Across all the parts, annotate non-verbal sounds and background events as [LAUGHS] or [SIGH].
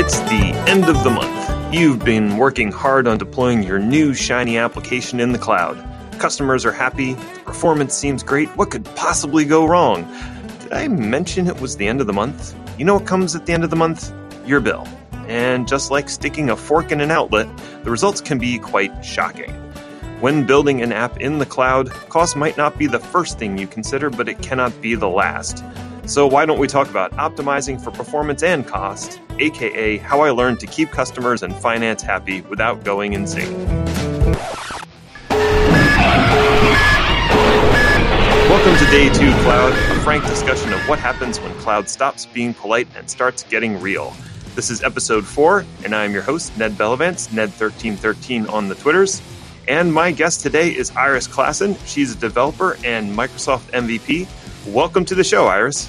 It's the end of the month. You've been working hard on deploying your new Shiny application in the cloud. Customers are happy, performance seems great. What could possibly go wrong? Did I mention it was the end of the month? You know what comes at the end of the month? Your bill. And just like sticking a fork in an outlet, the results can be quite shocking. When building an app in the cloud, cost might not be the first thing you consider, but it cannot be the last. So, why don't we talk about optimizing for performance and cost, aka how I learned to keep customers and finance happy without going insane? Welcome to Day 2 Cloud, a frank discussion of what happens when cloud stops being polite and starts getting real. This is episode 4, and I am your host, Ned Bellavance, Ned1313 on the Twitters. And my guest today is Iris Classon. She's a developer and Microsoft MVP. Welcome to the show, Iris.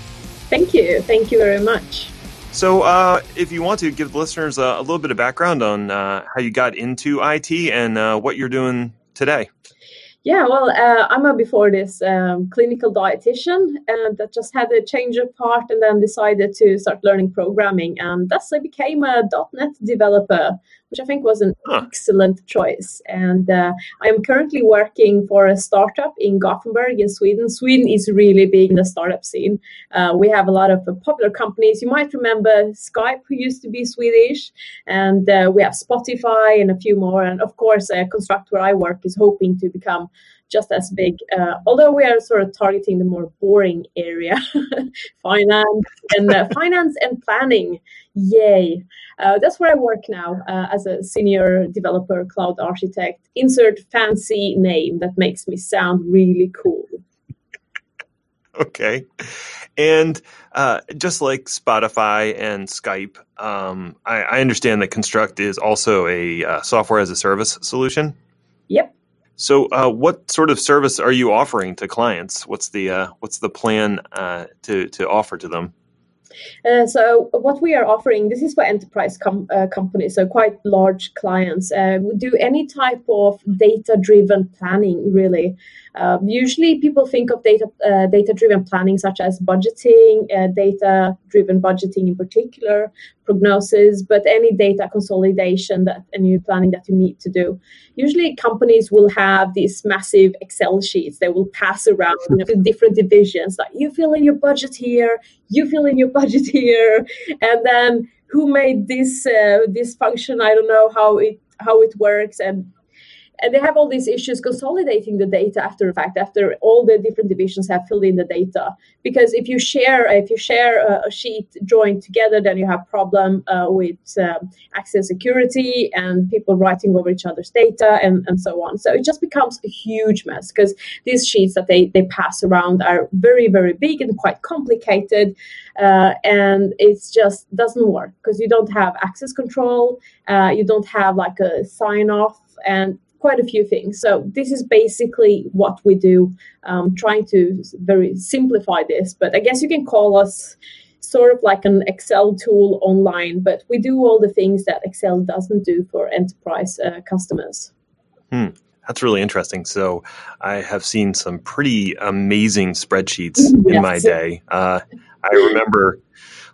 Thank you. Thank you very much. So, uh, if you want to give the listeners a, a little bit of background on uh, how you got into IT and uh, what you're doing today. Yeah, well, uh, I'm a before this um, clinical dietitian and that just had a change of heart and then decided to start learning programming. And thus I became a .NET developer, which I think was an huh. excellent choice. And uh, I am currently working for a startup in Gothenburg in Sweden. Sweden is really big in the startup scene. Uh, we have a lot of popular companies. You might remember Skype, who used to be Swedish, and uh, we have Spotify and a few more. And of course, uh, Konstrukt, where I work, is hoping to become just as big. Uh, although we are sort of targeting the more boring area, [LAUGHS] finance and uh, finance and planning. Yay! Uh, that's where I work now uh, as a senior developer, cloud architect. Insert fancy name that makes me sound really cool. Okay. And uh, just like Spotify and Skype, um, I, I, understand that Konstrukt is also a uh, software as a service solution. Yep. So, uh, what sort of service are you offering to clients? What's the uh, what's the plan uh, to to offer to them? Uh, so what we are offering, this is for enterprise com- uh, companies, so quite large clients. Uh, we do any type of data-driven planning, really. Um, usually, people think of data uh, data-driven planning such as budgeting, uh, data-driven budgeting in particular, prognosis, but any data consolidation that any planning that you need to do. Usually, companies will have these massive Excel sheets. They will pass around you know, to different divisions. Like you fill in your budget here, you fill in your budget [LAUGHS] here, and then who made this uh, this function? I don't know how it how it works and and they have all these issues consolidating the data after the fact after all the different divisions have filled in the data. Because if you share if you share a, sheet joined together then you have problem uh, with um, access security and people writing over each other's data and, and so on. So it just becomes a huge mess because these sheets that they, they pass around are very very big and quite complicated uh, and it just doesn't work because you don't have access control uh, you don't have like a sign off and quite a few things. So this is basically what we do, um, trying to very simplify this. But I guess you can call us sort of like an Excel tool online, but we do all the things that Excel doesn't do for enterprise uh, customers. Hmm. That's really interesting. So, I have seen some pretty amazing spreadsheets [LAUGHS] yes. in my day. Uh, I remember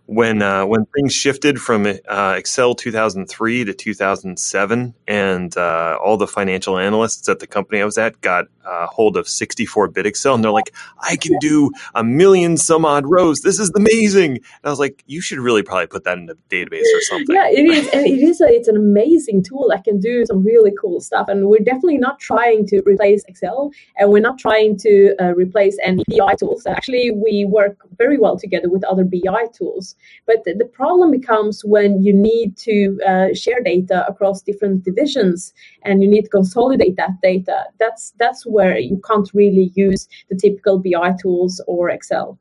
when uh, when things shifted from uh, Excel 2003 to 2007, and uh, all the financial analysts at the company I was at got uh, hold of 64-bit Excel, and they're like, "I can do a million some odd rows. This is amazing." And I was like, "You should really probably put that in a database or something." Yeah, it is, and it is. A, it's an amazing tool that can do some really cool stuff. And we're definitely not trying to replace Excel, and we're not trying to uh, replace any BI tools. Actually, we work very well together with other BI tools. But the, the problem becomes when you need to uh, share data across different divisions, and you need to consolidate that data. That's that's where you can't really use the typical BI tools or Excel.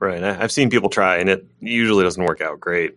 Right. I've seen people try, and it usually doesn't work out great.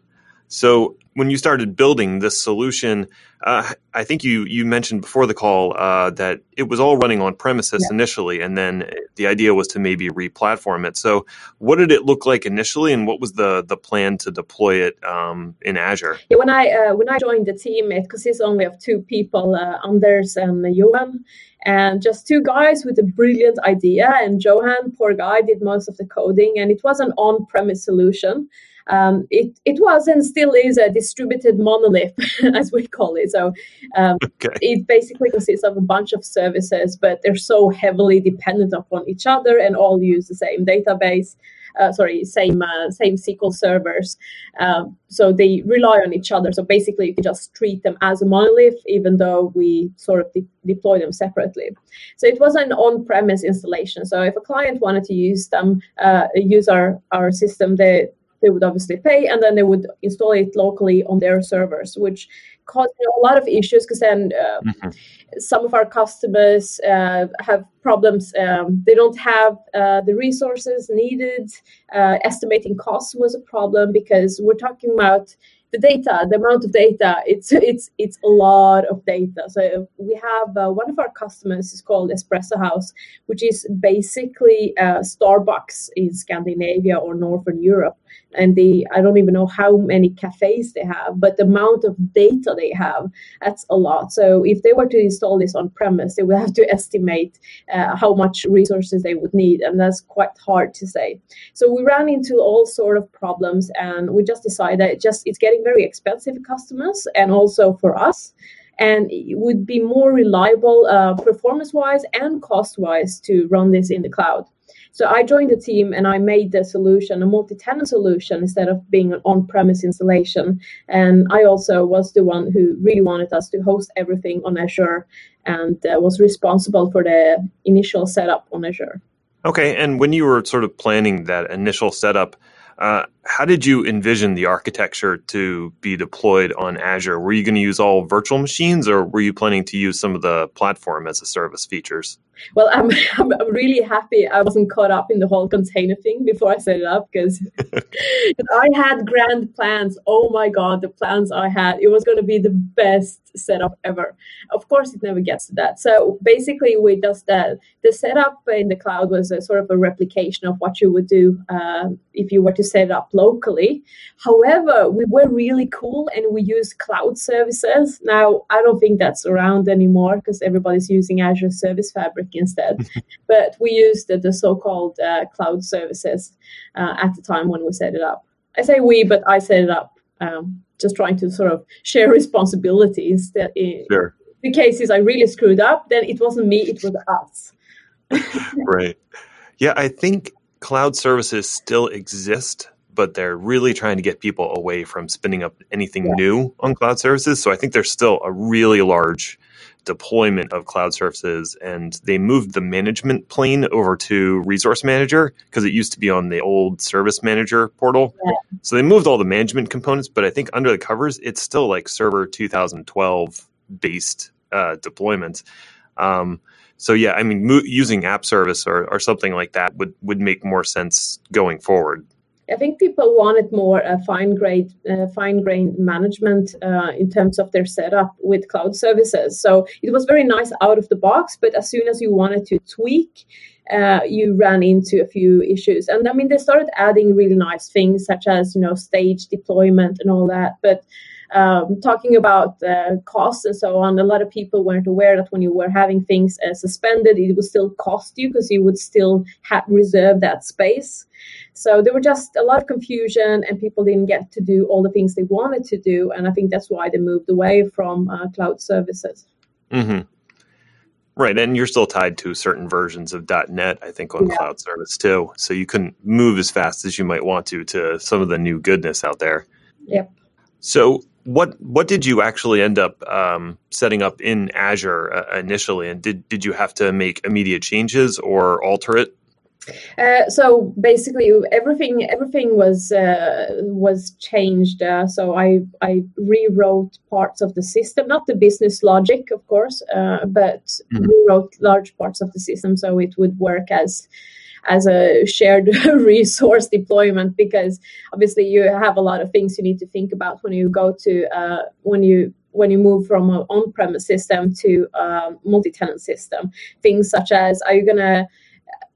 So, when you started building this solution, uh, I think you you mentioned before the call uh, that it was all running on premises yeah. initially, and then the idea was to maybe re-platform it. So, what did it look like initially, and what was the the plan to deploy it um, in Azure? Yeah, when I uh, when I joined the team, it consists only of two people, uh, Anders and Johan, and just two guys with a brilliant idea. And Johan, poor guy, did most of the coding, and it was an on-premise solution. Um, it it was and still is a distributed monolith, [LAUGHS] as we call it. So um, okay. it basically consists of a bunch of services, but they're so heavily dependent upon each other and all use the same database uh, sorry, same uh, same SQL servers. Um, so they rely on each other. So basically, you can just treat them as a monolith, even though we sort of de- deploy them separately. So it was an on-premise installation. So if a client wanted to use them, uh, use our our system, they they would obviously pay and then they would install it locally on their servers which caused a lot of issues because then uh, mm-hmm. some of our customers uh, have problems um, they don't have uh, the resources needed uh, estimating costs was a problem because we're talking about the data, the amount of data, it's it's it's a lot of data. So we have uh, one of our customers is called Espresso House, which is basically uh, Starbucks in Scandinavia or Northern Europe. And they, I don't even know how many cafes they have, but the amount of data they have, that's a lot. So if they were to install this on premise, they would have to estimate uh, how much resources they would need, and that's quite hard to say. So we ran into all sort of problems, and we just decided it just it's getting very expensive for customers and also for us and it would be more reliable uh, performance wise and cost wise to run this in the cloud. So I joined the team and I made the solution a multi tenant solution instead of being an on premise installation. And I also was the one who really wanted us to host everything on Azure and uh, was responsible for the initial setup on Azure. Okay. And when you were sort of planning that initial setup, uh, how did you envision the architecture to be deployed on Azure? Were you going to use all virtual machines or were you planning to use some of the platform as a service features? Well, I'm, [LAUGHS] I'm really happy I wasn't caught up in the whole container thing before I set it up because [LAUGHS] I had grand plans. Oh my God, the plans I had. It was going to be the best setup ever. Of course, it never gets to that. So basically, we just that the setup in the cloud was a sort of a replication of what you would do uh, if you were to set it up locally. However, we were really cool and we used cloud services. Now, I don't think that's around anymore because everybody's using Azure Service Fabric instead. [LAUGHS] but we used the, the so-called uh, cloud services uh, at the time when we set it up. I say we, but I set it up. Um, just trying to sort of share [LAUGHS] responsibilities. That in sure. the cases I really screwed up, then it wasn't me; it was us. [LAUGHS] right. Yeah, I think cloud services still exist, but they're really trying to get people away from spinning up anything yeah. new on cloud services. So I think there's still a really large deployment of cloud services and they moved the management plane over to resource manager because it used to be on the old service manager portal yeah. so they moved all the management components but i think under the covers it's still like server 2012 based uh, deployments um, so yeah i mean mo- using app service or, or something like that would would make more sense going forward I think people wanted more uh, fine grade, uh, fine grained management uh, in terms of their setup with cloud services. So it was very nice out of the box, but as soon as you wanted to tweak, uh, you ran into a few issues. And I mean, they started adding really nice things such as you know stage deployment and all that, but um, talking about uh, costs and so on, a lot of people weren't aware that when you were having things uh, suspended, it would still cost you because you would still have reserve that space. So there were just a lot of confusion, and people didn't get to do all the things they wanted to do. And I think that's why they moved away from uh, cloud services. Mm-hmm. Right, and you're still tied to certain versions of .NET, I think, on yeah. cloud service too. So you couldn't move as fast as you might want to to some of the new goodness out there. Yep. So what what did you actually end up um, setting up in Azure uh, initially, and did did you have to make immediate changes or alter it? Uh, so basically, everything everything was uh, was changed. Uh, so I I rewrote parts of the system, not the business logic, of course, uh, but mm-hmm. rewrote large parts of the system so it would work as as a shared [LAUGHS] resource deployment because obviously you have a lot of things you need to think about when you go to uh, when you when you move from an on-premise system to a multi-tenant system. Things such as are you going to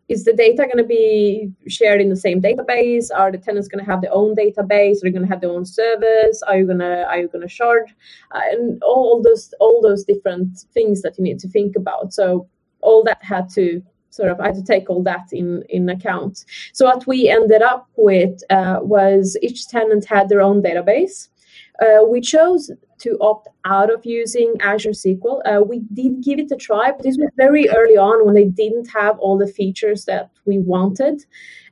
is the data going to be shared in the same database? Are the tenants going to have their own database? Are they going to have their own service? Are you going to are you going to shard? Uh, and all those all those different things that you need to think about. So all that had to sort of I had to take all that in in account so what we ended up with uh, was each tenant had their own database uh, we chose to opt out of using Azure SQL. Uh, we did give it a try, but this was very early on when they didn't have all the features that we wanted.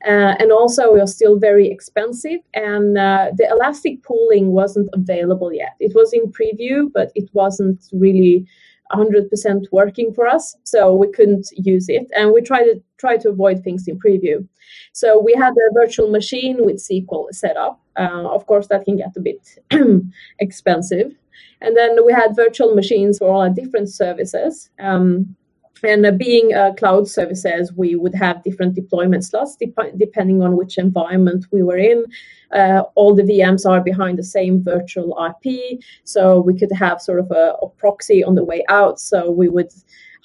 Uh, and also, it was still very expensive, and uh, the elastic pooling wasn't available yet. It was in preview, but it wasn't really 100% working for us, so we couldn't use it. And we tried to try to avoid things in preview. So we had a virtual machine with SQL set up. Uh, of course, that can get a bit [CLEARS THROAT] expensive. And then we had virtual machines for all our different services. Um, and uh, being cloud services, we would have different deployment slots dep- depending on which environment we were in. Uh, all the VMs are behind the same virtual IP, so we could have sort of a, a proxy on the way out. So we would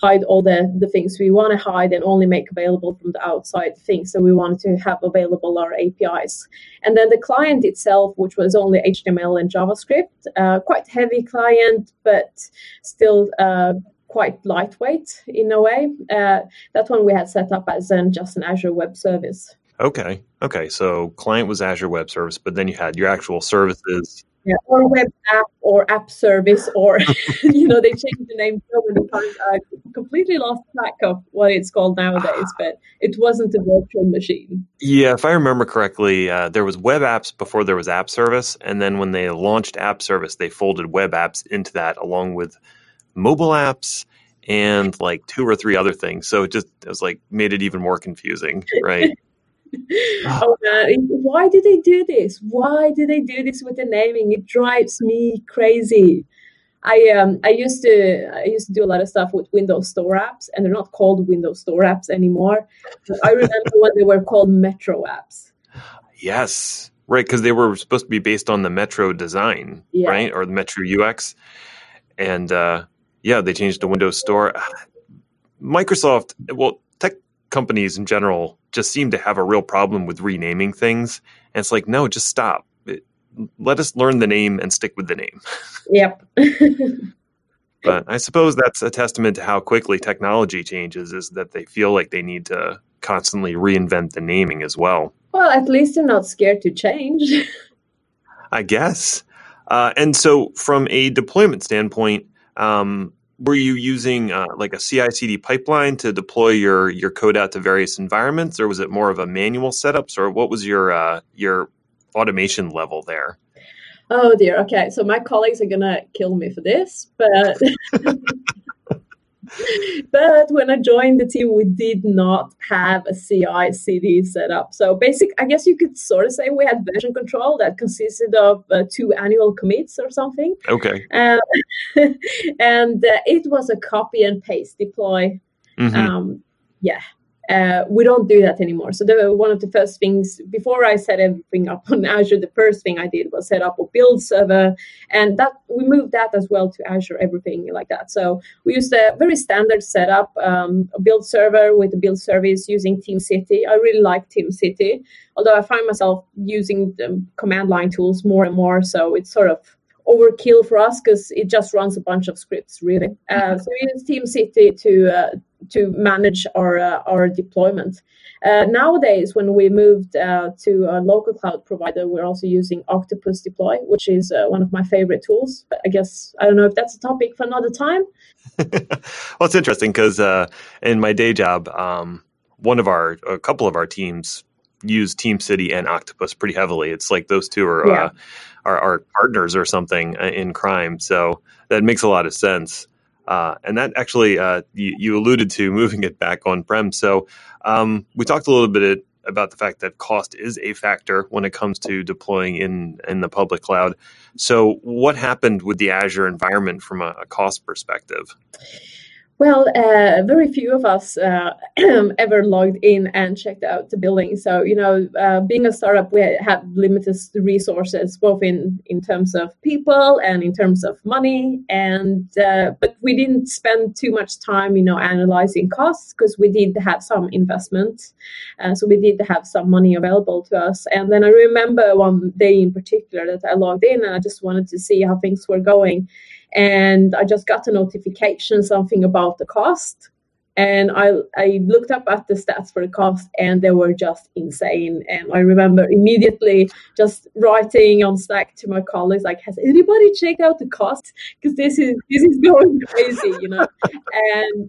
hide all the, the things we want to hide and only make available from the outside things. that we wanted to have available our APIs. And then the client itself, which was only HTML and JavaScript, uh, quite heavy client, but still uh, quite lightweight in a way. Uh, that one we had set up as an, just an Azure Web Service. Okay. Okay. So client was Azure Web Service, but then you had your actual services. Yeah, or web app or app service, or [LAUGHS] you know, they changed the name so many times. I completely lost track of what it's called nowadays, but it wasn't a virtual machine. Yeah, if I remember correctly, uh, there was web apps before there was app service, and then when they launched app service, they folded web apps into that along with mobile apps and like two or three other things. So it just it was like made it even more confusing, right? [LAUGHS] oh man, why do they do this? Why do they do this with the naming? It drives me crazy. I um I used to I used to do a lot of stuff with Windows Store apps, and they're not called Windows Store apps anymore. But I remember when they were called Metro apps. Yes, right, because they were supposed to be based on the Metro design, yeah. right, or the Metro UX, and uh, yeah, they changed to Windows Store. Microsoft, well, tech companies in general just seem to have a real problem with renaming things. And it's like, no, just stop. It, let us learn the name and stick with the name. [LAUGHS] Yep. [LAUGHS] but I suppose that's a testament to how quickly technology changes is that they feel like they need to constantly reinvent the naming as well. Well, at least they're not scared to change. [LAUGHS] I guess. Uh, and so, from a deployment standpoint, um, were you using uh, like a CI/CD pipeline to deploy your your code out to various environments, or was it more of a manual setups, or what was your uh, your automation level there? Oh dear. Okay, so my colleagues are gonna kill me for this, but [LAUGHS] but when I joined the team, we did not have a CI CD set up. So basic, I guess you could sort of say we had version control that consisted of uh, two annual commits or something. Okay. Uh, [LAUGHS] and uh, it was a copy and paste deploy. Mm-hmm. Um, yeah, uh, we don't do that anymore. So the, one of the first things before I set everything up on Azure, the first thing I did was set up a build server, and that we moved that as well to Azure, everything like that. So we used a very standard setup, um, a build server with a build service using TeamCity. I really like TeamCity, although I find myself using the command line tools more and more. So it's sort of overkill for us because it just runs a bunch of scripts really. Uh, so we use TeamCity to uh, to manage our uh, our deployment. Uh, nowadays, when we moved uh, to a local cloud provider, we're also using Octopus Deploy, which is uh, one of my favorite tools. But I guess I don't know if that's a topic for another time. [LAUGHS] well, it's interesting because in my day job, um, one of our a couple of our teams use TeamCity and Octopus pretty heavily. It's like those two are yeah are, are partners or something uh, in crime. So that makes a lot of sense. Uh, and that actually, uh, you, you, alluded to moving it back on prem. So um, we talked a little bit about the fact that cost is a factor when it comes to deploying in in the public cloud. So what happened with the Azure environment from a, a cost perspective? Well, uh, very few of us uh, [CLEARS THROAT] ever logged in and checked out the building. So, you know, uh, being a startup, we have limited resources, both in, in terms of people and in terms of money. And uh, but we didn't spend too much time, you know, analyzing costs because we did have some investment, uh, so we did have some money available to us. And then I remember one day in particular that I logged in and I just wanted to see how things were going and I just got a notification something about the cost. And I, I looked up at the stats for the cost and they were just insane. And I remember immediately just writing on Slack to my colleagues, like, has anybody checked out the cost? Because this is this is [LAUGHS] going crazy, you know. and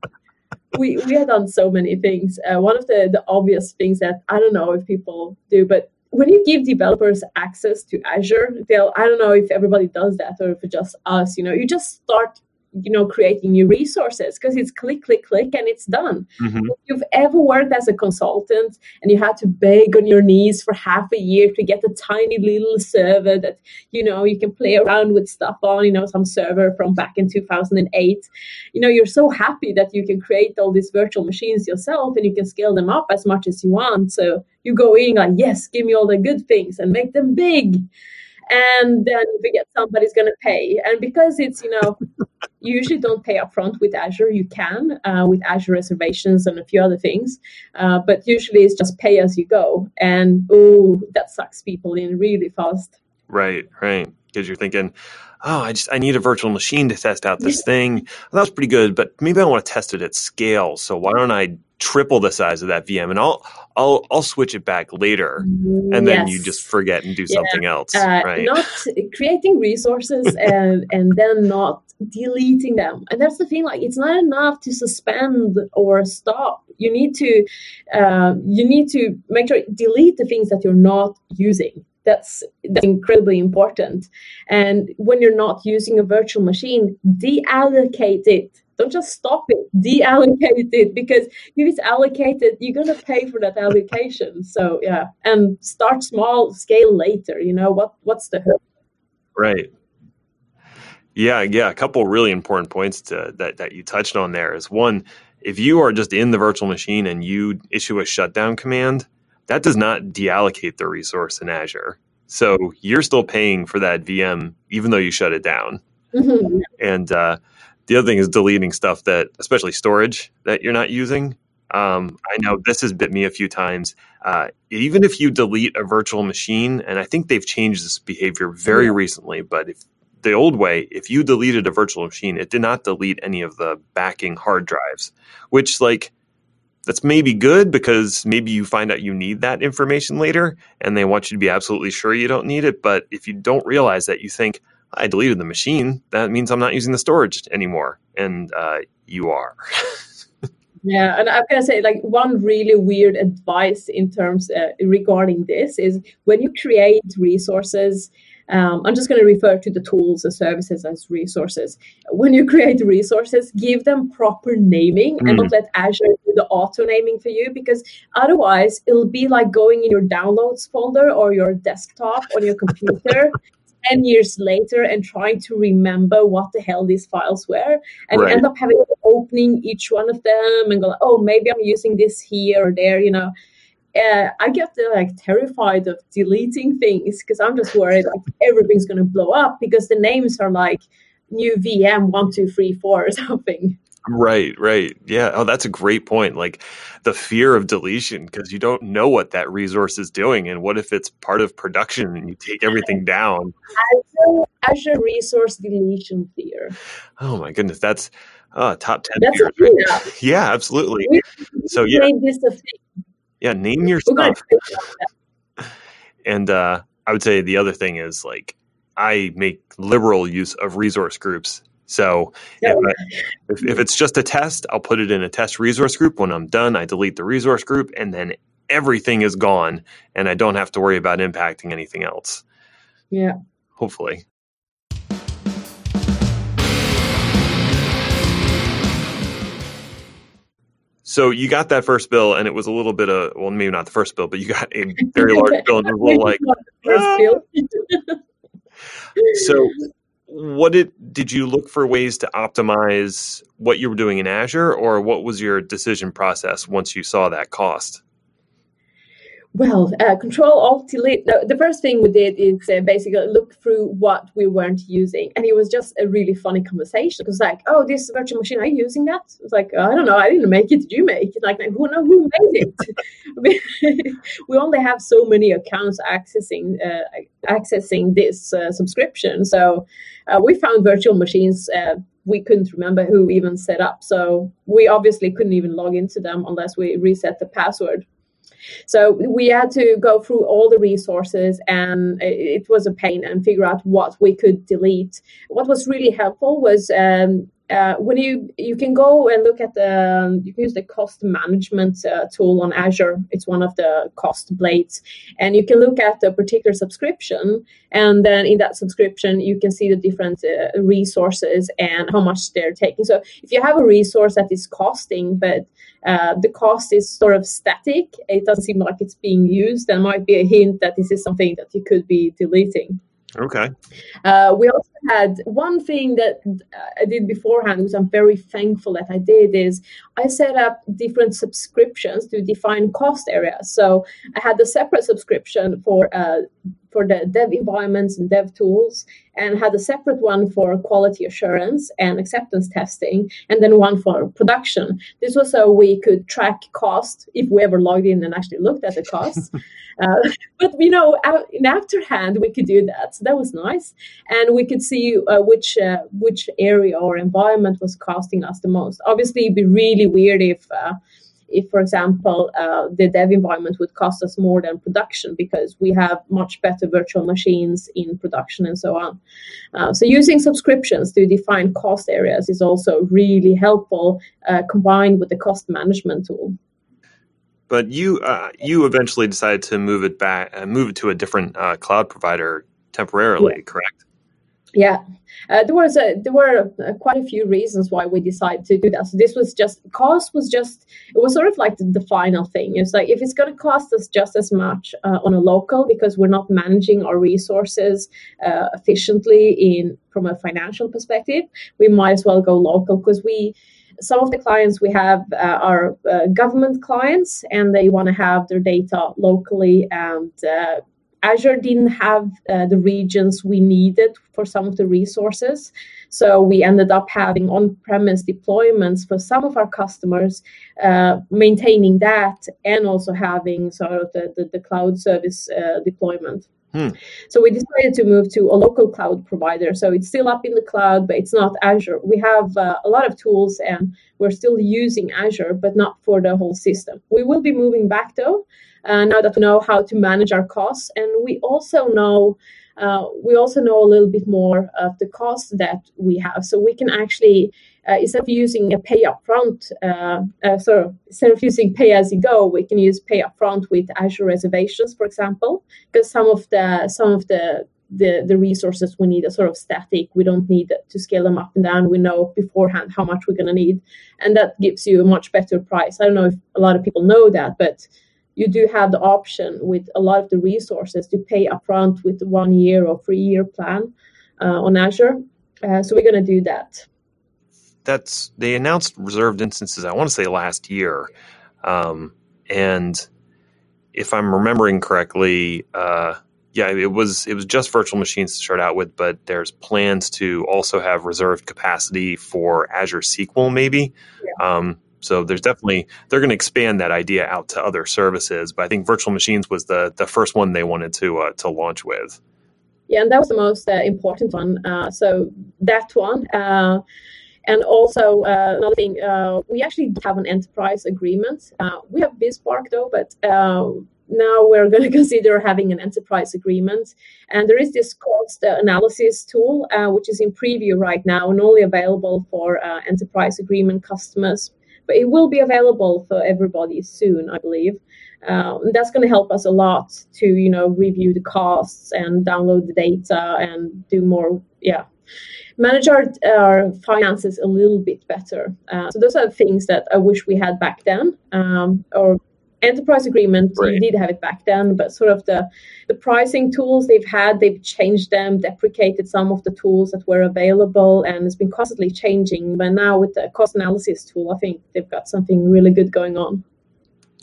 we we had done so many things. Uh, one of the the obvious things that I don't know if people do, but when you give developers access to Azure, they'll I don't know if everybody does that or if it's just us, you know, you just start you know creating new resources because it's click click click and it's done. Mm-hmm. if you've ever worked as a consultant and you had to beg on your knees for half a year to get a tiny little server that you know you can play around with stuff on you know some server from back in 2008 you know you're so happy that you can create all these virtual machines yourself and you can scale them up as much as you want. So you go in like yes give me all the good things and make them big and then we get somebody's going to pay. And because it's you know [LAUGHS] you usually don't pay upfront with azure you can uh, with azure reservations and a few other things uh, but usually it's just pay as you go. And oh that sucks people in really fast. Right right. Because you're thinking oh i just i need a virtual machine to test out this [LAUGHS] thing. Well, that was pretty good but maybe i want to test it at scale so why don't i triple the size of that VM, and I'll I'll I'll switch it back later, and then yes. you just forget and do yeah. something else. Uh, right? Not creating resources [LAUGHS] and and then not deleting them. And that's the thing. Like it's not enough to suspend or stop. You need to uh, you need to make sure delete the things that you're not using. That's, that's incredibly important. And when you're not using a virtual machine, deallocate it don't just stop it, deallocate it because if it's allocated, you're gonna pay for that allocation. So yeah, and start small, scale later. You know what? What's the hook? Right. Yeah, yeah. A couple really important points to, that that you touched on there is one, if you are just in the virtual machine and you issue a shutdown command, that does not deallocate the resource in Azure. So you're still paying for that VM even though you shut it down. Mm-hmm. And uh, the other thing is deleting stuff that, especially storage that you're not using. Um, I know this has bit me a few times. Uh, even if you delete a virtual machine, and I think they've changed this behavior very yeah. recently, but if the old way, if you deleted a virtual machine, it did not delete any of the backing hard drives, which like that's maybe good because maybe you find out you need that information later and they want you to be absolutely sure you don't need it. But if you don't realize that, you think, I deleted the machine. That means I'm not using the storage anymore. And uh, you are. [LAUGHS] yeah, and I'm gonna say like one really weird advice in terms uh, regarding this is when you create resources. Um, I'm just going to refer to the tools and services as resources. When you create resources, give them proper naming mm. and not let Azure do the auto naming for you because otherwise it'll be like going in your downloads folder or your desktop on your computer [LAUGHS] 10 years later and trying to remember what the hell these files were. And right. end up having to opening each one of them and go, oh, maybe I'm using this here or there, you know. Uh, I get uh, like terrified of deleting things because I'm just worried like everything's going to blow up because the names are like new VM one two three four or [LAUGHS] something. Right, right. Yeah. Oh, that's a great point. Like the fear of deletion because you don't know what that resource is doing. And what if it's part of production and you take everything down? Azure, Azure resource deletion fear. Oh, my goodness. That's uh, top 10. That's fears, right? [LAUGHS] Yeah, absolutely. We, so, yeah. Yeah, name your stuff. [LAUGHS] and uh, I would say the other thing is like, I make liberal use of resource groups so if, I, if, if, it's just a test, I'll put it in a test resource group. When I'm done, I delete the resource group and then everything is gone and I don't have to worry about impacting anything else. Yeah. Hopefully. So you got that first bill, and it was a little bit of well, maybe not the first bill, but you got a [LAUGHS] very large [LAUGHS] bill, and it was a little like. Ah. so what did did you look for ways to optimize what you were doing in Azure, or what was your decision process once you saw that cost? Well, uh, Control Alt Delete. The, the, first thing we did is uh, basically look through what we weren't using, and it was just a really funny conversation. It was like, "Oh, this virtual machine, are you using that?" It's like, "I don't know, I didn't make it. Did you make it?" Like, who know who made it? [LAUGHS] we only have so many accounts accessing uh, accessing this uh, subscription, so uh, we found virtual machines uh, we couldn't remember who even set up. So we obviously couldn't even log into them unless we reset the password. So we had to go through all the resources and it was a pain and figure out what we could delete. What was really helpful was um, uh, when you you can go and look at the um, you can use the cost management uh, tool on Azure. It's one of the cost blades, and you can look at the particular subscription, and then in that subscription you can see the different uh, resources and how much they're taking. So if you have a resource that is costing, but uh, the cost is sort of static, it doesn't seem like it's being used. There might be a hint that this is something that you could be deleting. Okay. Uh, we also had one thing that I did beforehand, which I'm very thankful that I did, is I set up different subscriptions to define cost areas. So I had a separate subscription for uh, for the dev environments and dev tools, and had a separate one for quality assurance and acceptance testing, and then one for production. This was so we could track cost if we ever logged in and actually looked at the cost. [LAUGHS] uh, [LAUGHS] but you know, in afterhand, we could do that. So that was nice, and we could see uh, which uh, which area or environment was costing us the most. Obviously, it'd be really weird if uh, if, for example, uh, the dev environment would cost us more than production because we have much better virtual machines in production and so on. Uh, so using subscriptions to define cost areas is also really helpful uh, combined with the cost management tool. But you uh, you eventually decided to move it back, uh, move it to a different uh, cloud provider temporarily, yeah. correct? Yeah, uh, there was a, there were uh, quite a few reasons why we decided to do that. So this was just cost was just it was sort of like the, the final thing. It's like if it's going to cost us just as much uh, on a local because we're not managing our resources uh, efficiently in from a financial perspective, we might as well go local because we some of the clients we have uh, are uh, government clients and they want to have their data locally and uh, Azure didn't have uh, the regions we needed for some of the resources. So we ended up having on premise deployments for some of our customers, uh, maintaining that and also having sort of the, the, the cloud service uh, deployment. Hmm. So we decided to move to a local cloud provider. So it's still up in the cloud, but it's not Azure. We have uh, a lot of tools and we're still using Azure, but not for the whole system. We will be moving back though uh, now that we know how to manage our costs and we also know uh, we also know a little bit more of the costs that we have so we can actually uh, instead of using a pay upfront uh, uh, so instead of using pay as you go we can use pay upfront with azure reservations for example because some of the some of the the, the resources we need are sort of static. We don't need to scale them up and down. We know beforehand how much we're going to need. And that gives you a much better price. I don't know if a lot of people know that, but you do have the option with a lot of the resources to pay upfront with one year or three year plan uh, on Azure. Uh, so we're going to do that. That's they announced reserved instances. I want to say last year, um, and if I'm remembering correctly, uh, yeah, it was it was just virtual machines to start out with, but there's plans to also have reserved capacity for Azure SQL, maybe. Yeah. Um, so there's definitely they're going to expand that idea out to other services. But I think virtual machines was the the first one they wanted to uh, to launch with. Yeah, and that was the most uh, important one. Uh, so that one. Uh, and also uh, another thing, uh, we actually have an enterprise agreement. we have BizSpark though, but now we're going [LAUGHS] to consider having an enterprise agreement. And there is this cost analysis tool, uh, which is in preview right now and only available for uh, enterprise agreement customers but it will be available for everybody soon, I believe. Uh, and that's going to help us a lot to, you know, review the costs and download the data and do more, yeah, manage our, our finances a little bit better. Uh, so those are things that I wish we had back then, um, or enterprise agreement right. you did have it back then but sort of the the pricing tools they've had they've changed them deprecated some of the tools that were available and it's been constantly changing but now with the cost analysis tool i think they've got something really good going on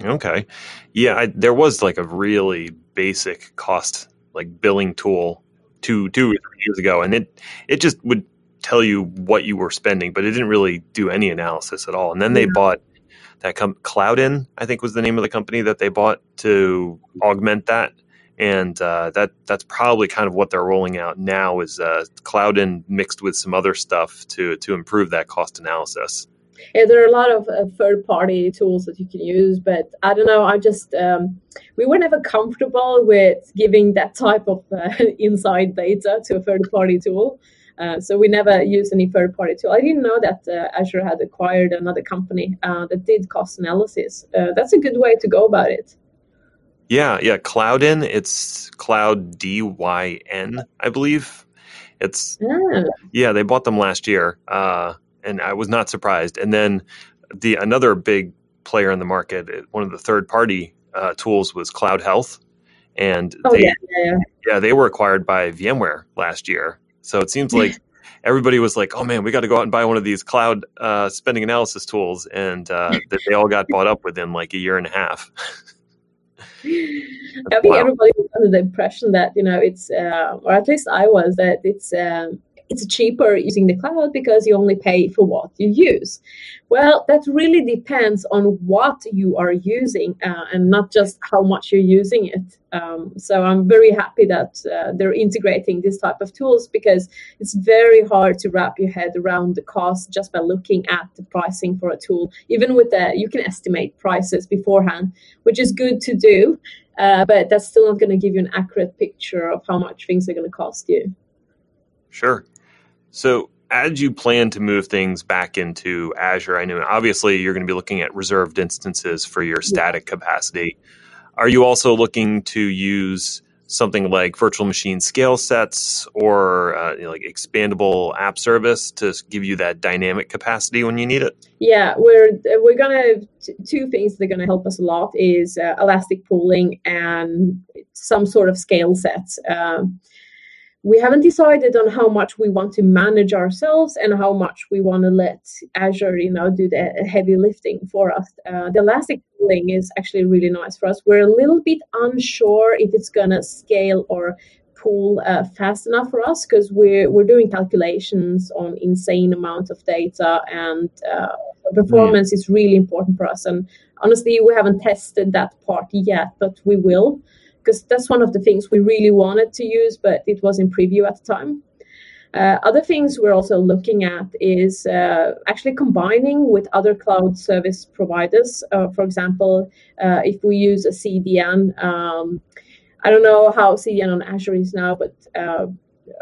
okay yeah I, there was like a really basic cost like billing tool two two or three years ago and it it just would tell you what you were spending but it didn't really do any analysis at all and then yeah. they bought that com- Cloudyn, I think was the name of the company that they bought to augment that. And uh, that that's probably kind of what they're rolling out now is uh, Cloudyn mixed with some other stuff to to improve that cost analysis. Yeah, there are a lot of uh, third-party tools that you can use, but I don't know. I just um, we were never comfortable with giving that type of uh, [LAUGHS] inside data to a third-party tool. Uh, so we never used any third party tool. I didn't know that uh, Azure had acquired another company uh, that did cost analysis. Uh, that's a good way to go about it. Yeah, yeah. Cloudyn, it's Cloud D Y N, I believe. It's ah. yeah. They bought them last year, uh, and I was not surprised. And then the another big player in the market, one of the third party tools was CloudHealth, and oh, they, yeah, yeah. yeah, they were acquired by VMware last year. So it seems like [LAUGHS] everybody was like, "Oh man, we got to go out and buy one of these cloud uh, spending analysis tools," and uh, [LAUGHS] that they all got bought up within like a year and a half. [LAUGHS] I think wow. everybody was under the impression that you know it's, uh, or at least I was, that it's um, it's cheaper using the cloud because you only pay for what you use. Well, that really depends on what you are using uh, and not just how much you're using it. Um, so I'm very happy that uh, they're integrating this type of tools because it's very hard to wrap your head around the cost just by looking at the pricing for a tool. Even with that, you can estimate prices beforehand, which is good to do. Uh, but that's still not going to give you an accurate picture of how much things are going to cost you. Sure. So, as you plan to move things back into Azure, I know obviously you're going to be looking at reserved instances for your static capacity. Are you also looking to use something like virtual machine scale sets or uh, you know, like expandable app service to give you that dynamic capacity when you need it? Yeah, we're we're gonna two things that are gonna help us a lot is uh, elastic pooling and some sort of scale sets. Um, we haven't decided on how much we want to manage ourselves and how much we want to let Azure, you know, do the heavy lifting for us. Uh, the elastic pooling is actually really nice for us. We're a little bit unsure if it's gonna scale or pool uh, fast enough for us because we're we're doing calculations on insane amount of data and uh, performance mm. is really important for us. And honestly, we haven't tested that part yet, but we will because that's one of the things we really wanted to use, but it was in preview at the time. Uh, other things we're also looking at is uh, actually combining with other cloud service providers. Uh, for example, uh, if we use a CDN, um, I don't know how CDN on Azure is now, but uh,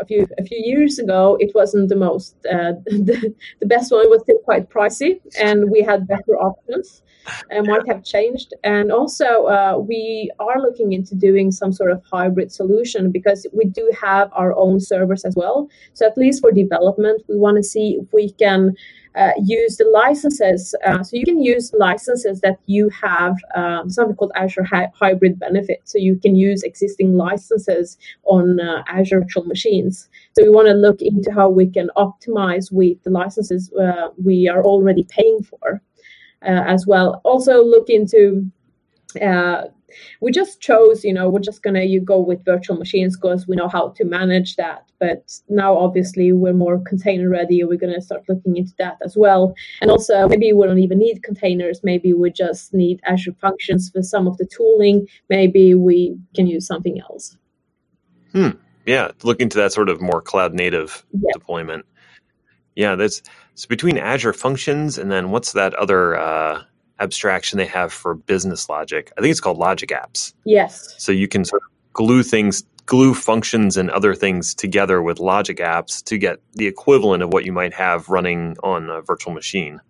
a few a few years ago, it wasn't the most uh, [LAUGHS] the, the best one. It was still quite pricey, and we had better options and might have changed. And also, uh, we are looking into doing some sort of hybrid solution because we do have our own servers as well. So at least for development, we want to see if we can uh, use the licenses. Uh, so you can use licenses that you have, um, something called Azure Hi- Hybrid Benefit. So you can use existing licenses on uh, Azure virtual machines. So we want to look into how we can optimize with the licenses uh, we are already paying for. Uh, as well. Also look into uh, we just chose, you know, we're just gonna you go with virtual machines because we know how to manage that. But now, obviously, we're more container ready. We're gonna start looking into that as well. And also, maybe we don't even need containers. Maybe we just need Azure Functions for some of the tooling. Maybe we can use something else. Hmm. Yeah, looking to that sort of more cloud native yeah. deployment. Yeah, that's so between Azure Functions and then what's that other uh, abstraction they have for business logic? I think it's called Logic Apps. Yes. So you can sort of glue things, glue functions and other things together with Logic Apps to get the equivalent of what you might have running on a virtual machine.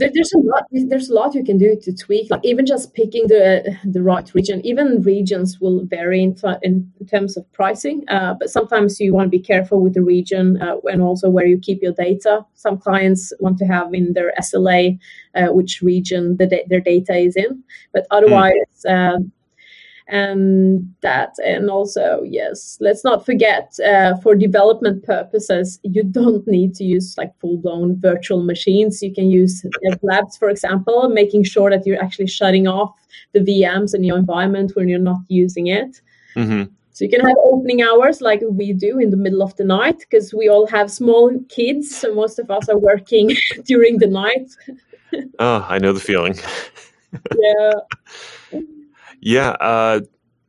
There, there's a lot there's a lot you can do to tweak like even just picking the the right region. Even regions will vary in, in terms of pricing uh, but sometimes you want to be careful with the region uh, and also where you keep your data. Some clients want to have in their sla uh, which region the da- their data is in but otherwise mm and that and also yes let's not forget uh, for development purposes you don't need to use like full-blown virtual machines. You can use [LAUGHS] labs for example making sure that you're actually shutting off the vms in your environment when you're not using it. Mm-hmm. so you can have opening hours like we do in the middle of the night because we all have small kids so most of us are working [LAUGHS] during the night. Oh i know the feeling. [LAUGHS] Yeah yeah. Uh,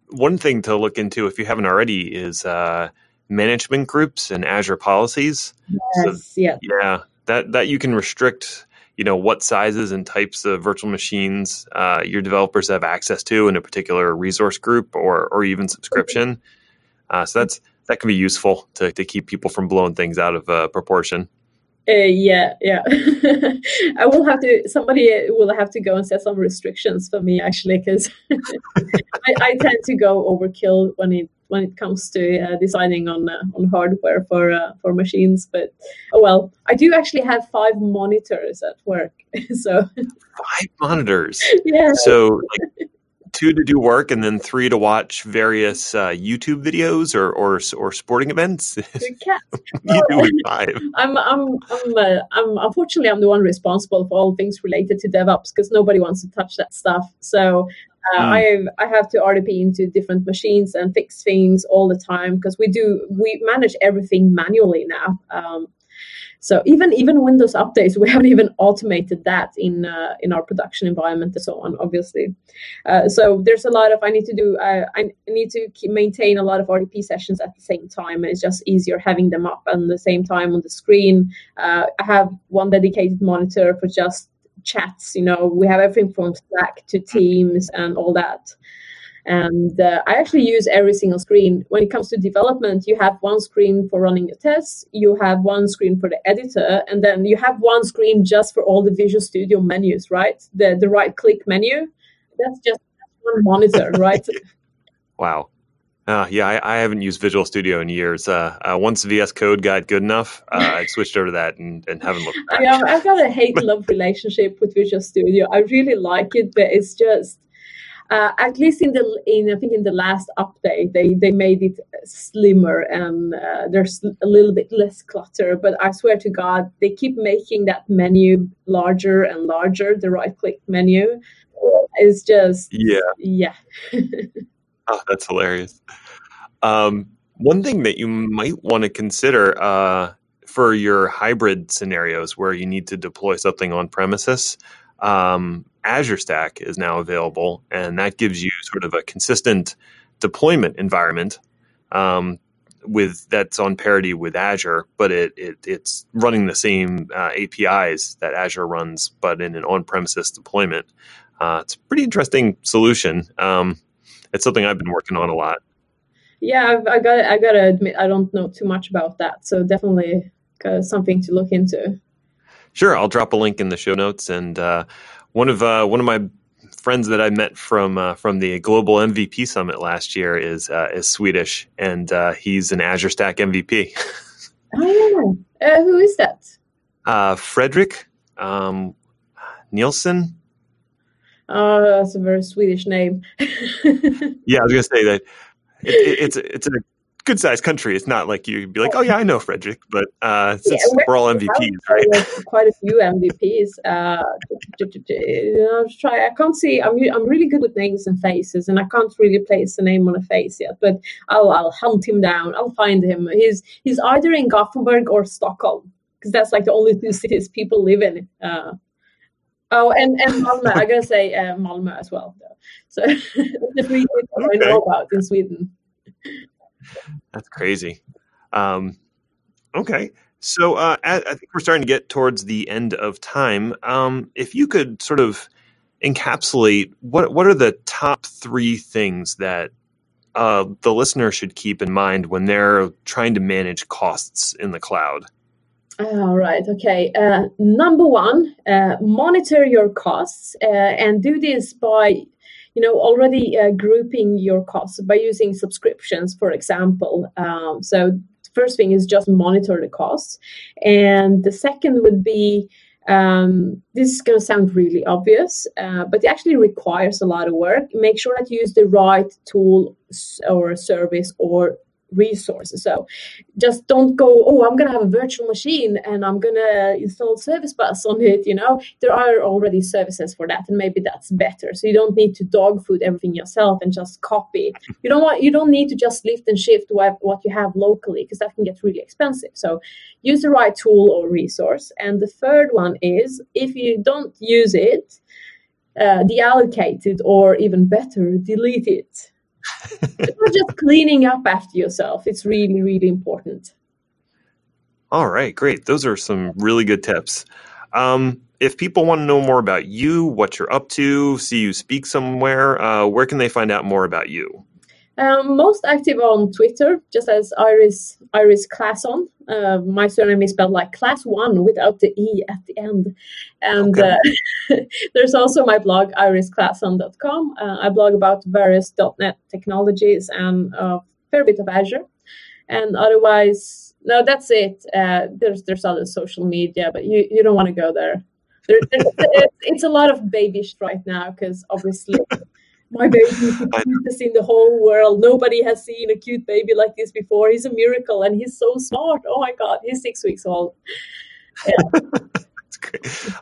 one thing to look into, if you haven't already, is uh, management groups and Azure policies. Yes, so, yeah. Yeah. That, that you can restrict you know what sizes and types of virtual machines uh, your developers have access to in a particular resource group or or even subscription. Uh, so that's that can be useful to, to keep people from blowing things out of uh, proportion. Uh, yeah, yeah. [LAUGHS] I will have to. Somebody will have to go and set some restrictions for me actually, because [LAUGHS] I, I, tend to go overkill when it when it comes to uh, designing on uh, on hardware for uh, for machines. But oh well, I do actually have five monitors at work, [LAUGHS] so five monitors. Yeah. So like two to do work and then three to watch various uh, YouTube videos or or, or sporting events. [LAUGHS] you do five. I'm I'm I'm, uh, I'm unfortunately I'm the one responsible for all things related to DevOps because nobody wants to touch that stuff. So uh, mm. I I have to RDP into different machines and fix things all the time because we do we manage everything manually now. Um, so even even Windows updates, we [LAUGHS] haven't even automated that in uh, in our production environment and so on. Obviously, uh, so there's a lot of I need to do. Uh, I need to maintain a lot of RDP sessions at the same time. It's just easier having them up at the same time on the screen. Uh, I have one dedicated monitor for just chats. You know, we have everything from Slack to Teams and all that. And uh, I actually use every single screen. When it comes to development, you have one screen for running your tests, you have one screen for the editor, and then you have one screen just for all the Visual Studio menus, right? The the right click menu. That's just one monitor, [LAUGHS] right? wow. Uh, yeah, I, I, haven't used Visual Studio in years. Uh, uh, once VS Code got good enough, uh, I [LAUGHS] switched over to that and, and haven't looked back. I, I've got a hate [LAUGHS] love relationship with Visual Studio. I really like it, but it's just uh, at least in the in I think in the last update they they made it slimmer and uh, there's a little bit less clutter. But I swear to God, they keep making that menu larger and larger. The right click menu is just yeah yeah. oh, [LAUGHS] that's hilarious. Um, one thing that you might want to consider uh, for your hybrid scenarios where you need to deploy something on premises. Um, Azure Stack is now available, and that gives you sort of a consistent deployment environment um, with that's on parity with Azure, but it, it it's running the same uh, APIs that Azure runs, but in an on-premises deployment. Uh, it's a pretty interesting solution. Um, it's something I've been working on a lot. Yeah, I've, I got I got to admit I don't know too much about that, so definitely something to look into. Sure, I'll drop a link in the show notes, and uh, one of uh, one of my friends that I met from uh, from the Global MVP Summit last year is uh, is Swedish, and uh, he's an Azure Stack MVP. [LAUGHS] oh yeah, uh, who is that? Uh, Frederick um, Nielsen. Oh, that's a very Swedish name. [LAUGHS] yeah, I was gonna say that it, it, it's it's a good sized country. It's not like you'd be like, oh yeah, I know Frederick, but uh, since yeah, we're, all MVPs, right? Quite a few MVPs. Uh, you know, try. I can't see. I'm I'm really good with names and faces, and I can't really place a name on a face yet. But I'll I'll hunt him down. I'll find him. He's he's either in Gothenburg or Stockholm because that's like the only two [LAUGHS] cities people live in. Uh, oh, and and Malmö. I gotta say uh, Malmö as well. So [LAUGHS] the three things okay. I know about in Sweden. That's crazy. Um, okay. So uh, I, I, think we're starting to get towards the end of time. Um, if you could sort of encapsulate what what are the top three things that uh, the listener should keep in mind when they're trying to manage costs in the cloud? All right. Okay. Uh, number one, uh, monitor your costs uh, and do this by you know already uh, grouping your costs by using subscriptions for example um, so first thing is just monitor the costs and the second would be um, this is going to sound really obvious, uh, but it actually requires a lot of work. Make sure that you use the right tool or service or resources. So just don't go, oh, I'm going to have a virtual machine and I'm going to install Service Bus on it. You know, there are already services for that, and maybe that's better. So you don't need to dog food everything yourself and just copy. You don't want, you don't need to just lift and shift what, what you have locally because that can get really expensive. So use the right tool or resource. And the third one is if you don't use it, uh, deallocate it or even better, delete it just cleaning up after yourself. It's really, really important. All right, great. Those are some really good tips. Um, if people want to know more about you, what you're up to, see you speak somewhere, uh, where can they find out more about you? Um, most active on Twitter, just as Iris Iris Classon. Uh, my surname is spelled like class one without the e at the end. And okay. uh, [LAUGHS] there's also my blog irisclasson.com. Uh, I blog about various .NET technologies and a fair bit of Azure. And otherwise, no, that's it. Uh, there's there's other social media, but you, you don't want to go there. there [LAUGHS] it's, it's a lot of babyish right now because obviously [LAUGHS] my baby is the cutest in the whole world. Nobody has seen a cute baby like this before. He's a miracle and he's so smart. Oh my God, he's six weeks old. Yeah. [LAUGHS]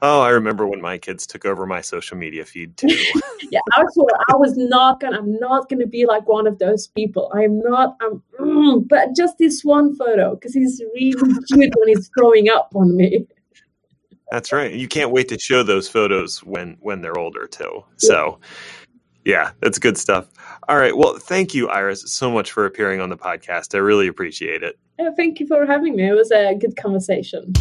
Oh, I remember when my kids took over my social media feed too. [LAUGHS] yeah, I was, I was not gonna. I'm not gonna be like one of those people. I'm not. I'm. Mm, but just this one photo because he's really cute when he's growing up on me. That's right. You can't wait to show those photos when when they're older too. So. Yeah that's good stuff. All right. Well, thank you, Iris, so much for appearing on the podcast. I really appreciate it. Yeah, thank you for having me. It was a good conversation.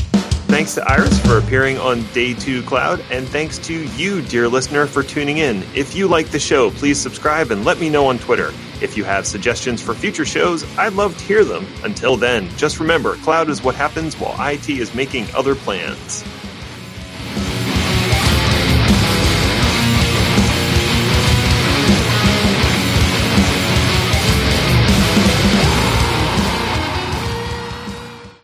Thanks to Iris for appearing on Day 2 Cloud, and thanks to you, dear listener, for tuning in. If you like the show, please subscribe and let me know on Twitter. If you have suggestions for future shows, I'd love to hear them. Until then, just remember cloud is what happens while IT is making other plans.